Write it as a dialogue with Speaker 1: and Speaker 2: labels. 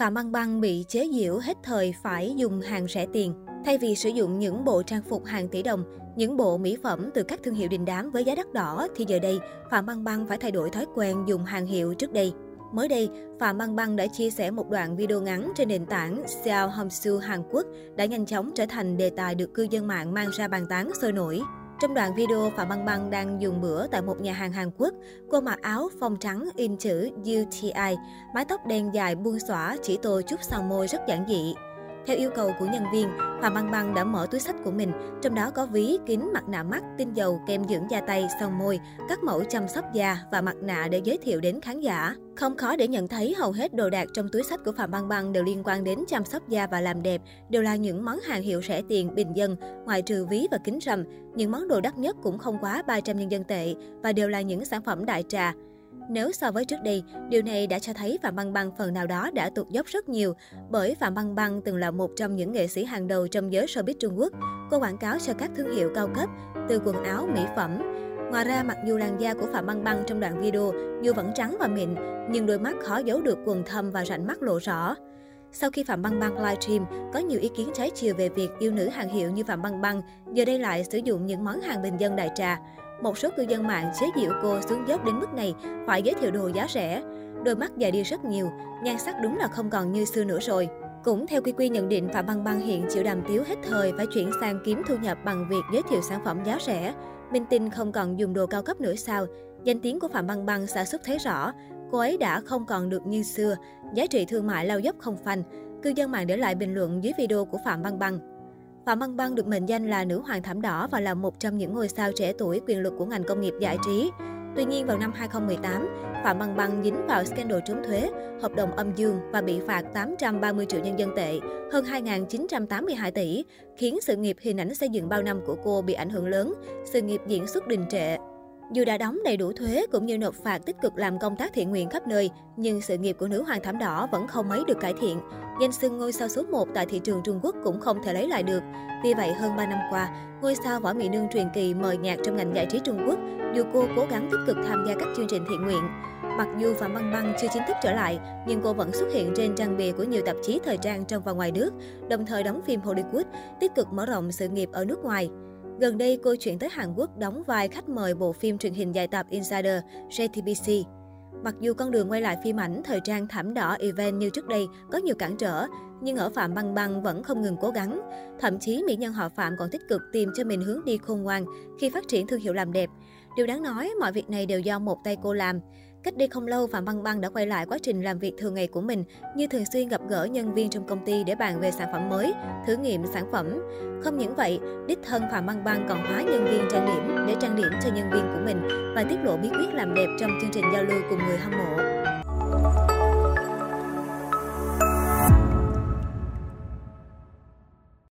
Speaker 1: Phạm Băng Băng bị chế giễu hết thời phải dùng hàng rẻ tiền. Thay vì sử dụng những bộ trang phục hàng tỷ đồng, những bộ mỹ phẩm từ các thương hiệu đình đám với giá đắt đỏ, thì giờ đây, Phạm Băng Băng phải thay đổi thói quen dùng hàng hiệu trước đây. Mới đây, Phạm Băng Băng đã chia sẻ một đoạn video ngắn trên nền tảng Xiao Homsu Hàn Quốc đã nhanh chóng trở thành đề tài được cư dân mạng mang ra bàn tán sôi nổi. Trong đoạn video, Phạm Băng Băng đang dùng bữa tại một nhà hàng Hàn Quốc. Cô mặc áo phông trắng in chữ UTI, mái tóc đen dài buông xõa, chỉ tô chút son môi rất giản dị. Theo yêu cầu của nhân viên, Phạm Băng Băng đã mở túi sách của mình, trong đó có ví, kính, mặt nạ mắt, tinh dầu, kem dưỡng da tay, son môi, các mẫu chăm sóc da và mặt nạ để giới thiệu đến khán giả. Không khó để nhận thấy hầu hết đồ đạc trong túi sách của Phạm Băng Băng đều liên quan đến chăm sóc da và làm đẹp, đều là những món hàng hiệu rẻ tiền, bình dân, ngoài trừ ví và kính râm. Những món đồ đắt nhất cũng không quá 300 nhân dân tệ và đều là những sản phẩm đại trà. Nếu so với trước đây, điều này đã cho thấy Phạm Băng Băng phần nào đó đã tụt dốc rất nhiều, bởi Phạm Băng Băng từng là một trong những nghệ sĩ hàng đầu trong giới showbiz Trung Quốc. Cô quảng cáo cho các thương hiệu cao cấp, từ quần áo, mỹ phẩm. Ngoài ra, mặc dù làn da của Phạm Băng Băng trong đoạn video dù vẫn trắng và mịn, nhưng đôi mắt khó giấu được quần thâm và rãnh mắt lộ rõ. Sau khi Phạm Băng Băng livestream, có nhiều ý kiến trái chiều về việc yêu nữ hàng hiệu như Phạm Băng Băng giờ đây lại sử dụng những món hàng bình dân đại trà. Một số cư dân mạng chế giễu cô xuống dốc đến mức này phải giới thiệu đồ giá rẻ. Đôi mắt già đi rất nhiều, nhan sắc đúng là không còn như xưa nữa rồi. Cũng theo Quy Quy nhận định, Phạm Băng Băng hiện chịu đàm tiếu hết thời phải chuyển sang kiếm thu nhập bằng việc giới thiệu sản phẩm giá rẻ. Minh Tinh không còn dùng đồ cao cấp nữa sao? Danh tiếng của Phạm Băng Băng xa xuất thấy rõ. Cô ấy đã không còn được như xưa, giá trị thương mại lao dốc không phanh. Cư dân mạng để lại bình luận dưới video của Phạm Băng Băng. Phạm Măng Băng được mệnh danh là nữ hoàng thảm đỏ và là một trong những ngôi sao trẻ tuổi quyền lực của ngành công nghiệp giải trí. Tuy nhiên, vào năm 2018, Phạm Băng Băng dính vào scandal trốn thuế, hợp đồng âm dương và bị phạt 830 triệu nhân dân tệ, hơn 2.982 tỷ, khiến sự nghiệp hình ảnh xây dựng bao năm của cô bị ảnh hưởng lớn, sự nghiệp diễn xuất đình trệ. Dù đã đóng đầy đủ thuế cũng như nộp phạt tích cực làm công tác thiện nguyện khắp nơi, nhưng sự nghiệp của nữ hoàng thảm đỏ vẫn không mấy được cải thiện. Danh xưng ngôi sao số 1 tại thị trường Trung Quốc cũng không thể lấy lại được. Vì vậy, hơn 3 năm qua, ngôi sao Võ Mỹ Nương truyền kỳ mời nhạc trong ngành giải trí Trung Quốc, dù cô cố gắng tích cực tham gia các chương trình thiện nguyện. Mặc dù Phạm Băng Băng chưa chính thức trở lại, nhưng cô vẫn xuất hiện trên trang bìa của nhiều tạp chí thời trang trong và ngoài nước, đồng thời đóng phim Hollywood, tích cực mở rộng sự nghiệp ở nước ngoài. Gần đây, cô chuyển tới Hàn Quốc đóng vai khách mời bộ phim truyền hình dài tập Insider, JTBC. Mặc dù con đường quay lại phim ảnh thời trang thảm đỏ event như trước đây có nhiều cản trở, nhưng ở Phạm Băng Băng vẫn không ngừng cố gắng. Thậm chí mỹ nhân họ Phạm còn tích cực tìm cho mình hướng đi khôn ngoan khi phát triển thương hiệu làm đẹp. Điều đáng nói, mọi việc này đều do một tay cô làm. Cách đây không lâu, Phạm Băng Băng đã quay lại quá trình làm việc thường ngày của mình, như thường xuyên gặp gỡ nhân viên trong công ty để bàn về sản phẩm mới, thử nghiệm sản phẩm. Không những vậy, đích thân Phạm Băng Băng còn hóa nhân viên trang điểm để trang điểm cho nhân viên của mình và tiết lộ bí quyết làm đẹp trong chương trình giao lưu cùng người hâm mộ.